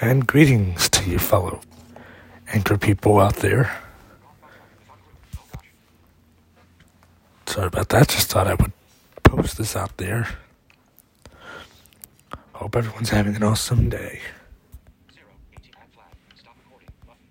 And greetings to you, fellow anchor people out there. Sorry about that. Just thought I would post this out there. Hope everyone's having an awesome day.